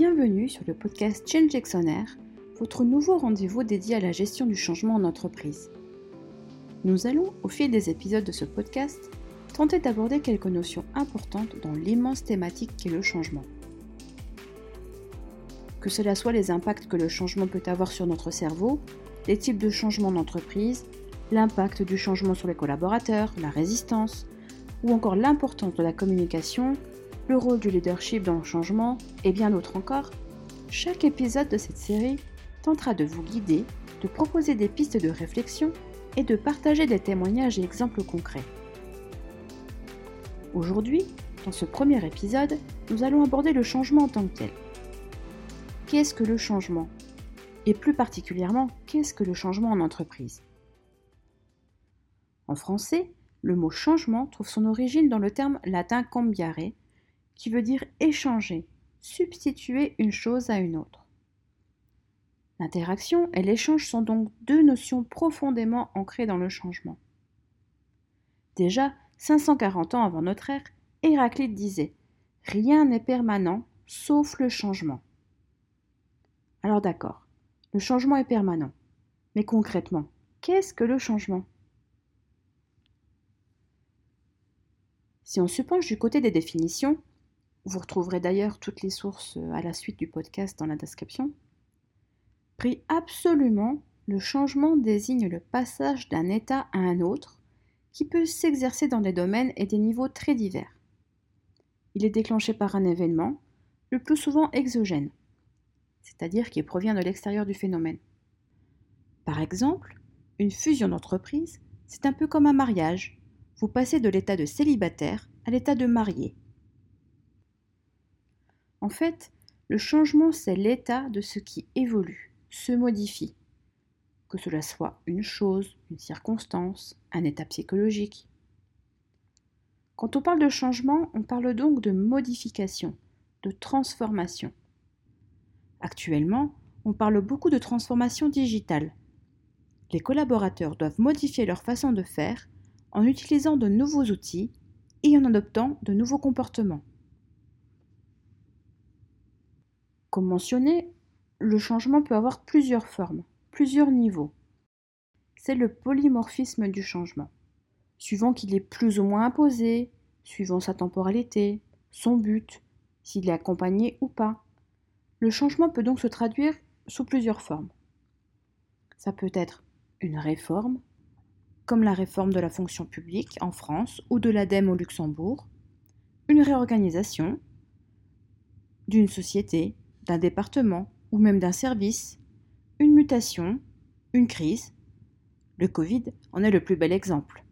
Bienvenue sur le podcast Change Exonaire, votre nouveau rendez-vous dédié à la gestion du changement en entreprise. Nous allons, au fil des épisodes de ce podcast, tenter d'aborder quelques notions importantes dans l'immense thématique qu'est le changement. Que cela soit les impacts que le changement peut avoir sur notre cerveau, les types de changements d'entreprise, l'impact du changement sur les collaborateurs, la résistance, ou encore l'importance de la communication, le rôle du leadership dans le changement et bien d'autres encore, chaque épisode de cette série tentera de vous guider, de proposer des pistes de réflexion et de partager des témoignages et exemples concrets. Aujourd'hui, dans ce premier épisode, nous allons aborder le changement en tant que tel. Qu'est-ce que le changement? Et plus particulièrement, qu'est-ce que le changement en entreprise? En français, le mot changement trouve son origine dans le terme latin cambiare, qui veut dire échanger, substituer une chose à une autre. L'interaction et l'échange sont donc deux notions profondément ancrées dans le changement. Déjà, 540 ans avant notre ère, Héraclite disait Rien n'est permanent sauf le changement. Alors d'accord, le changement est permanent. Mais concrètement, qu'est-ce que le changement? Si on se penche du côté des définitions, vous retrouverez d'ailleurs toutes les sources euh, à la suite du podcast dans la description, pris absolument, le changement désigne le passage d'un état à un autre qui peut s'exercer dans des domaines et des niveaux très divers. Il est déclenché par un événement, le plus souvent exogène, c'est-à-dire qui provient de l'extérieur du phénomène. Par exemple, une fusion d'entreprise, c'est un peu comme un mariage, vous passez de l'état de célibataire à l'état de marié. En fait, le changement, c'est l'état de ce qui évolue, se modifie, que cela soit une chose, une circonstance, un état psychologique. Quand on parle de changement, on parle donc de modification, de transformation. Actuellement, on parle beaucoup de transformation digitale. Les collaborateurs doivent modifier leur façon de faire en utilisant de nouveaux outils et en adoptant de nouveaux comportements. Comme mentionné, le changement peut avoir plusieurs formes, plusieurs niveaux. C'est le polymorphisme du changement, suivant qu'il est plus ou moins imposé, suivant sa temporalité, son but, s'il est accompagné ou pas. Le changement peut donc se traduire sous plusieurs formes. Ça peut être une réforme, comme la réforme de la fonction publique en France ou de l'ADEME au Luxembourg, une réorganisation d'une société, d'un département ou même d'un service, une mutation, une crise. Le Covid en est le plus bel exemple.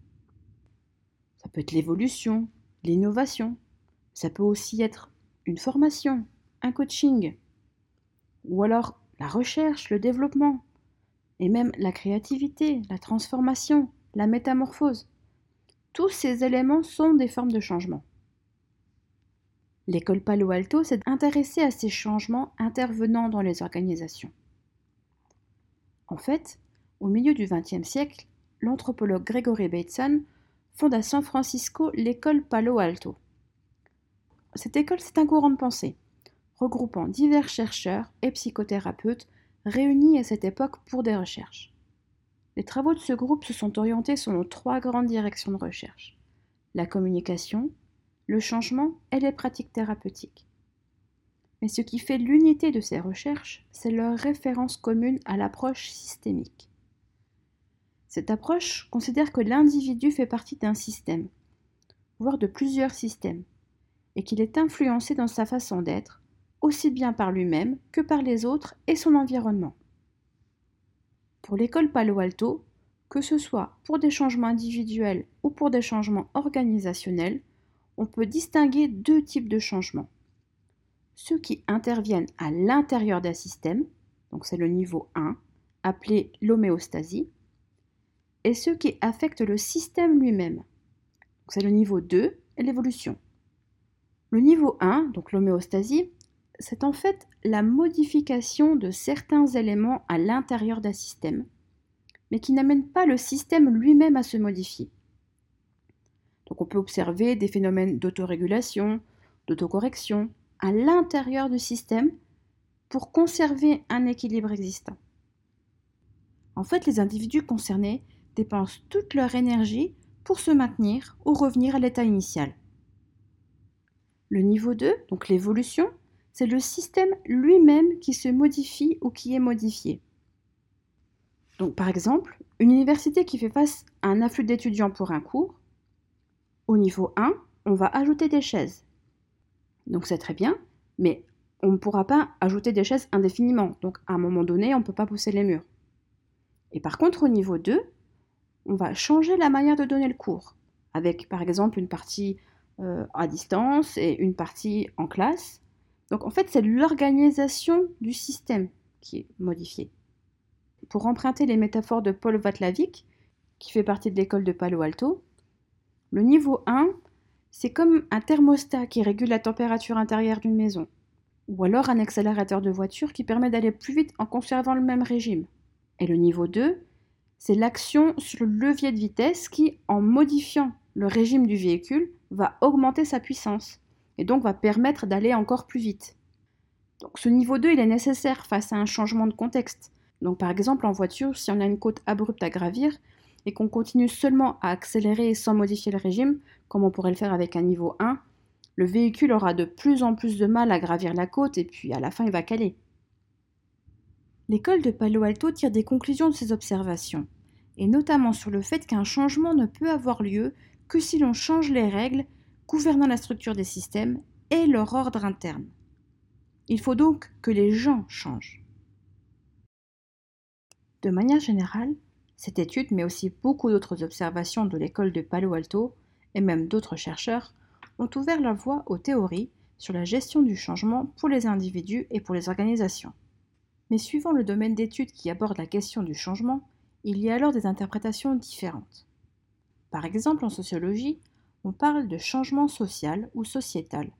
Ça peut être l'évolution, l'innovation, ça peut aussi être une formation, un coaching, ou alors la recherche, le développement, et même la créativité, la transformation, la métamorphose. Tous ces éléments sont des formes de changement. L'école Palo Alto s'est intéressée à ces changements intervenant dans les organisations. En fait, au milieu du XXe siècle, l'anthropologue Gregory Bateson fonde à San Francisco l'école Palo Alto. Cette école, c'est un courant de pensée, regroupant divers chercheurs et psychothérapeutes réunis à cette époque pour des recherches. Les travaux de ce groupe se sont orientés selon trois grandes directions de recherche. La communication, le changement et les pratiques thérapeutiques. Mais ce qui fait l'unité de ces recherches, c'est leur référence commune à l'approche systémique. Cette approche considère que l'individu fait partie d'un système, voire de plusieurs systèmes, et qu'il est influencé dans sa façon d'être, aussi bien par lui-même que par les autres et son environnement. Pour l'école Palo Alto, que ce soit pour des changements individuels ou pour des changements organisationnels, on peut distinguer deux types de changements. Ceux qui interviennent à l'intérieur d'un système, donc c'est le niveau 1, appelé l'homéostasie, et ceux qui affectent le système lui-même. C'est le niveau 2 et l'évolution. Le niveau 1, donc l'homéostasie, c'est en fait la modification de certains éléments à l'intérieur d'un système, mais qui n'amène pas le système lui-même à se modifier. On peut observer des phénomènes d'autorégulation, d'autocorrection à l'intérieur du système, pour conserver un équilibre existant. En fait, les individus concernés dépensent toute leur énergie pour se maintenir ou revenir à l'état initial. Le niveau 2, donc l'évolution, c'est le système lui-même qui se modifie ou qui est modifié. Par exemple, une université qui fait face à un afflux d'étudiants pour un cours, au niveau 1, on va ajouter des chaises. Donc c'est très bien, mais on ne pourra pas ajouter des chaises indéfiniment. Donc à un moment donné, on ne peut pas pousser les murs. Et par contre, au niveau 2, on va changer la manière de donner le cours, avec par exemple une partie euh, à distance et une partie en classe. Donc en fait, c'est l'organisation du système qui est modifiée. Pour emprunter les métaphores de Paul Vatlavik, qui fait partie de l'école de Palo Alto, le niveau 1, c'est comme un thermostat qui régule la température intérieure d'une maison, ou alors un accélérateur de voiture qui permet d'aller plus vite en conservant le même régime. Et le niveau 2, c'est l'action sur le levier de vitesse qui, en modifiant le régime du véhicule, va augmenter sa puissance et donc va permettre d'aller encore plus vite. Donc ce niveau 2, il est nécessaire face à un changement de contexte. Donc par exemple en voiture, si on a une côte abrupte à gravir et qu'on continue seulement à accélérer sans modifier le régime, comme on pourrait le faire avec un niveau 1, le véhicule aura de plus en plus de mal à gravir la côte et puis à la fin il va caler. L'école de Palo Alto tire des conclusions de ces observations, et notamment sur le fait qu'un changement ne peut avoir lieu que si l'on change les règles gouvernant la structure des systèmes et leur ordre interne. Il faut donc que les gens changent. De manière générale, cette étude, mais aussi beaucoup d'autres observations de l'école de Palo Alto, et même d'autres chercheurs, ont ouvert la voie aux théories sur la gestion du changement pour les individus et pour les organisations. Mais suivant le domaine d'étude qui aborde la question du changement, il y a alors des interprétations différentes. Par exemple, en sociologie, on parle de changement social ou sociétal,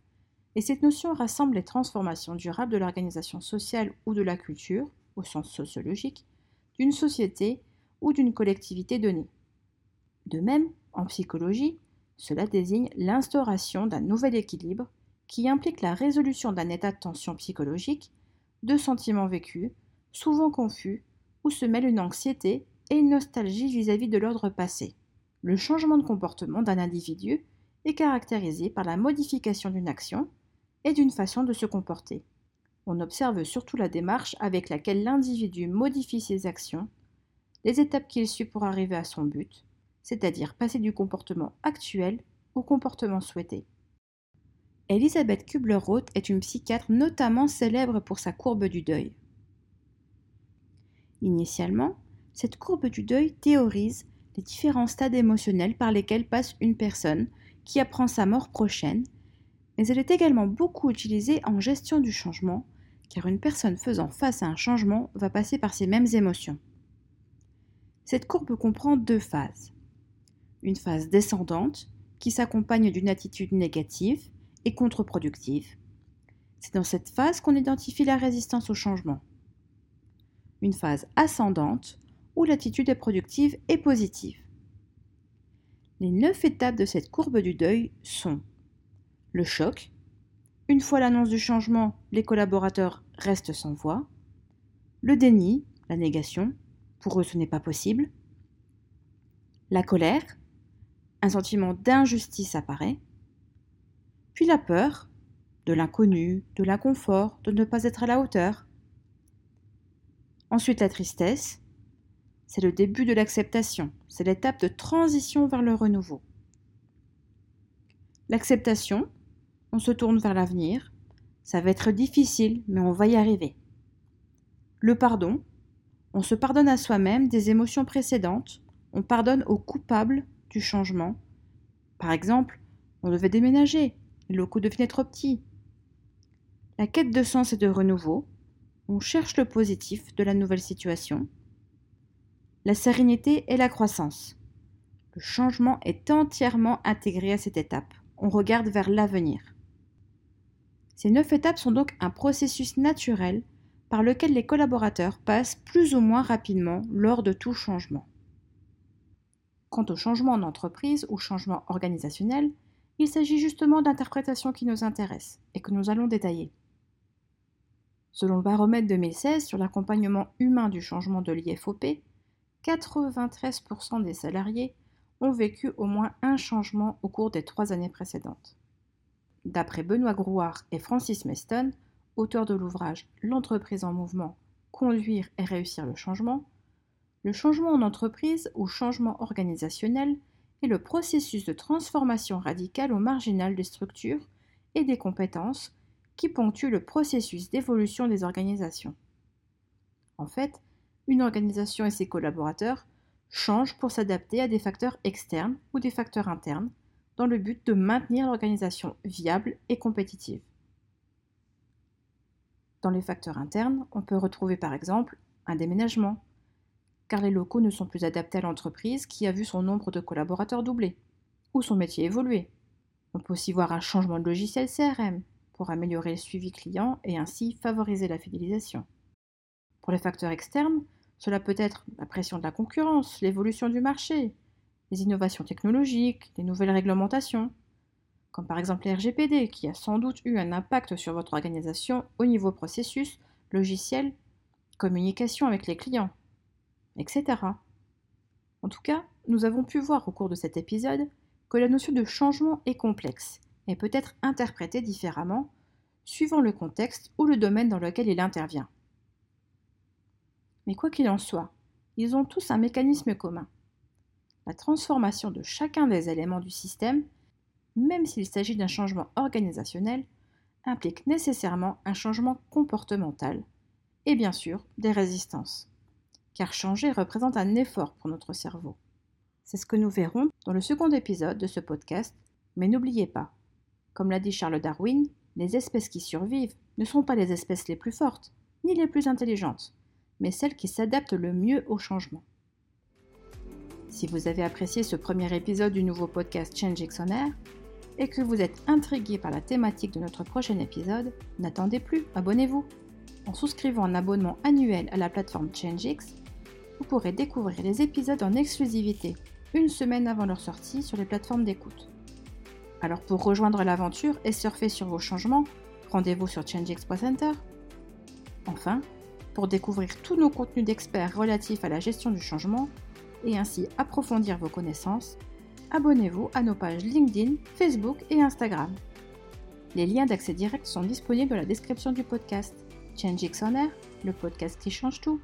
et cette notion rassemble les transformations durables de l'organisation sociale ou de la culture, au sens sociologique, d'une société ou d'une collectivité donnée. De même, en psychologie, cela désigne l'instauration d'un nouvel équilibre qui implique la résolution d'un état de tension psychologique deux sentiments vécus, souvent confus, où se mêlent une anxiété et une nostalgie vis-à-vis de l'ordre passé. Le changement de comportement d'un individu est caractérisé par la modification d'une action et d'une façon de se comporter. On observe surtout la démarche avec laquelle l'individu modifie ses actions, les étapes qu'il suit pour arriver à son but, c'est-à-dire passer du comportement actuel au comportement souhaité. Elisabeth Kubler-Roth est une psychiatre notamment célèbre pour sa courbe du deuil. Initialement, cette courbe du deuil théorise les différents stades émotionnels par lesquels passe une personne qui apprend sa mort prochaine, mais elle est également beaucoup utilisée en gestion du changement, car une personne faisant face à un changement va passer par ces mêmes émotions. Cette courbe comprend deux phases. Une phase descendante, qui s'accompagne d'une attitude négative, et contre-productive. C'est dans cette phase qu'on identifie la résistance au changement. Une phase ascendante où l'attitude est productive et positive. Les neuf étapes de cette courbe du deuil sont le choc. Une fois l'annonce du changement, les collaborateurs restent sans voix. Le déni, la négation, pour eux ce n'est pas possible. La colère, un sentiment d'injustice apparaît puis la peur, de l'inconnu, de l'inconfort, de ne pas être à la hauteur. Ensuite la tristesse, c'est le début de l'acceptation, c'est l'étape de transition vers le renouveau. L'acceptation, on se tourne vers l'avenir, ça va être difficile, mais on va y arriver. Le pardon, on se pardonne à soi-même des émotions précédentes, on pardonne aux coupables du changement. Par exemple, on devait déménager, les locaux devenaient trop petits. La quête de sens et de renouveau, on cherche le positif de la nouvelle situation. La sérénité et la croissance. Le changement est entièrement intégré à cette étape. On regarde vers l'avenir. Ces neuf étapes sont donc un processus naturel par lequel les collaborateurs passent plus ou moins rapidement lors de tout changement. Quant au changement en entreprise ou changement organisationnel, il s'agit justement d'interprétations qui nous intéressent et que nous allons détailler. Selon le baromètre 2016 sur l'accompagnement humain du changement de l'IFOP, 93% des salariés ont vécu au moins un changement au cours des trois années précédentes. D'après Benoît Grouard et Francis Meston, auteurs de l'ouvrage L'entreprise en mouvement, conduire et réussir le changement, le changement en entreprise ou changement organisationnel est le processus de transformation radicale ou marginale des structures et des compétences qui ponctue le processus d'évolution des organisations. En fait, une organisation et ses collaborateurs changent pour s'adapter à des facteurs externes ou des facteurs internes dans le but de maintenir l'organisation viable et compétitive. Dans les facteurs internes, on peut retrouver par exemple un déménagement, car les locaux ne sont plus adaptés à l'entreprise qui a vu son nombre de collaborateurs doubler, ou son métier évoluer. On peut aussi voir un changement de logiciel CRM pour améliorer le suivi client et ainsi favoriser la fidélisation. Pour les facteurs externes, cela peut être la pression de la concurrence, l'évolution du marché, les innovations technologiques, les nouvelles réglementations, comme par exemple les RGPD qui a sans doute eu un impact sur votre organisation au niveau processus, logiciel, communication avec les clients, etc. En tout cas, nous avons pu voir au cours de cet épisode que la notion de changement est complexe et peut être interprétée différemment suivant le contexte ou le domaine dans lequel il intervient. Mais quoi qu'il en soit, ils ont tous un mécanisme commun. La transformation de chacun des éléments du système, même s'il s'agit d'un changement organisationnel, implique nécessairement un changement comportemental et bien sûr des résistances. Car changer représente un effort pour notre cerveau. C'est ce que nous verrons dans le second épisode de ce podcast, mais n'oubliez pas, comme l'a dit Charles Darwin, les espèces qui survivent ne sont pas les espèces les plus fortes, ni les plus intelligentes, mais celles qui s'adaptent le mieux au changement. Si vous avez apprécié ce premier épisode du nouveau podcast Change on Air et que vous êtes intrigué par la thématique de notre prochain épisode, n'attendez plus, abonnez-vous. En souscrivant un abonnement annuel à la plateforme ChangeX, vous pourrez découvrir les épisodes en exclusivité une semaine avant leur sortie sur les plateformes d'écoute. Alors pour rejoindre l'aventure et surfer sur vos changements, rendez-vous sur changex.center. Enfin, pour découvrir tous nos contenus d'experts relatifs à la gestion du changement et ainsi approfondir vos connaissances, abonnez-vous à nos pages LinkedIn, Facebook et Instagram. Les liens d'accès direct sont disponibles dans la description du podcast. ChangeX on Air, le podcast qui change tout.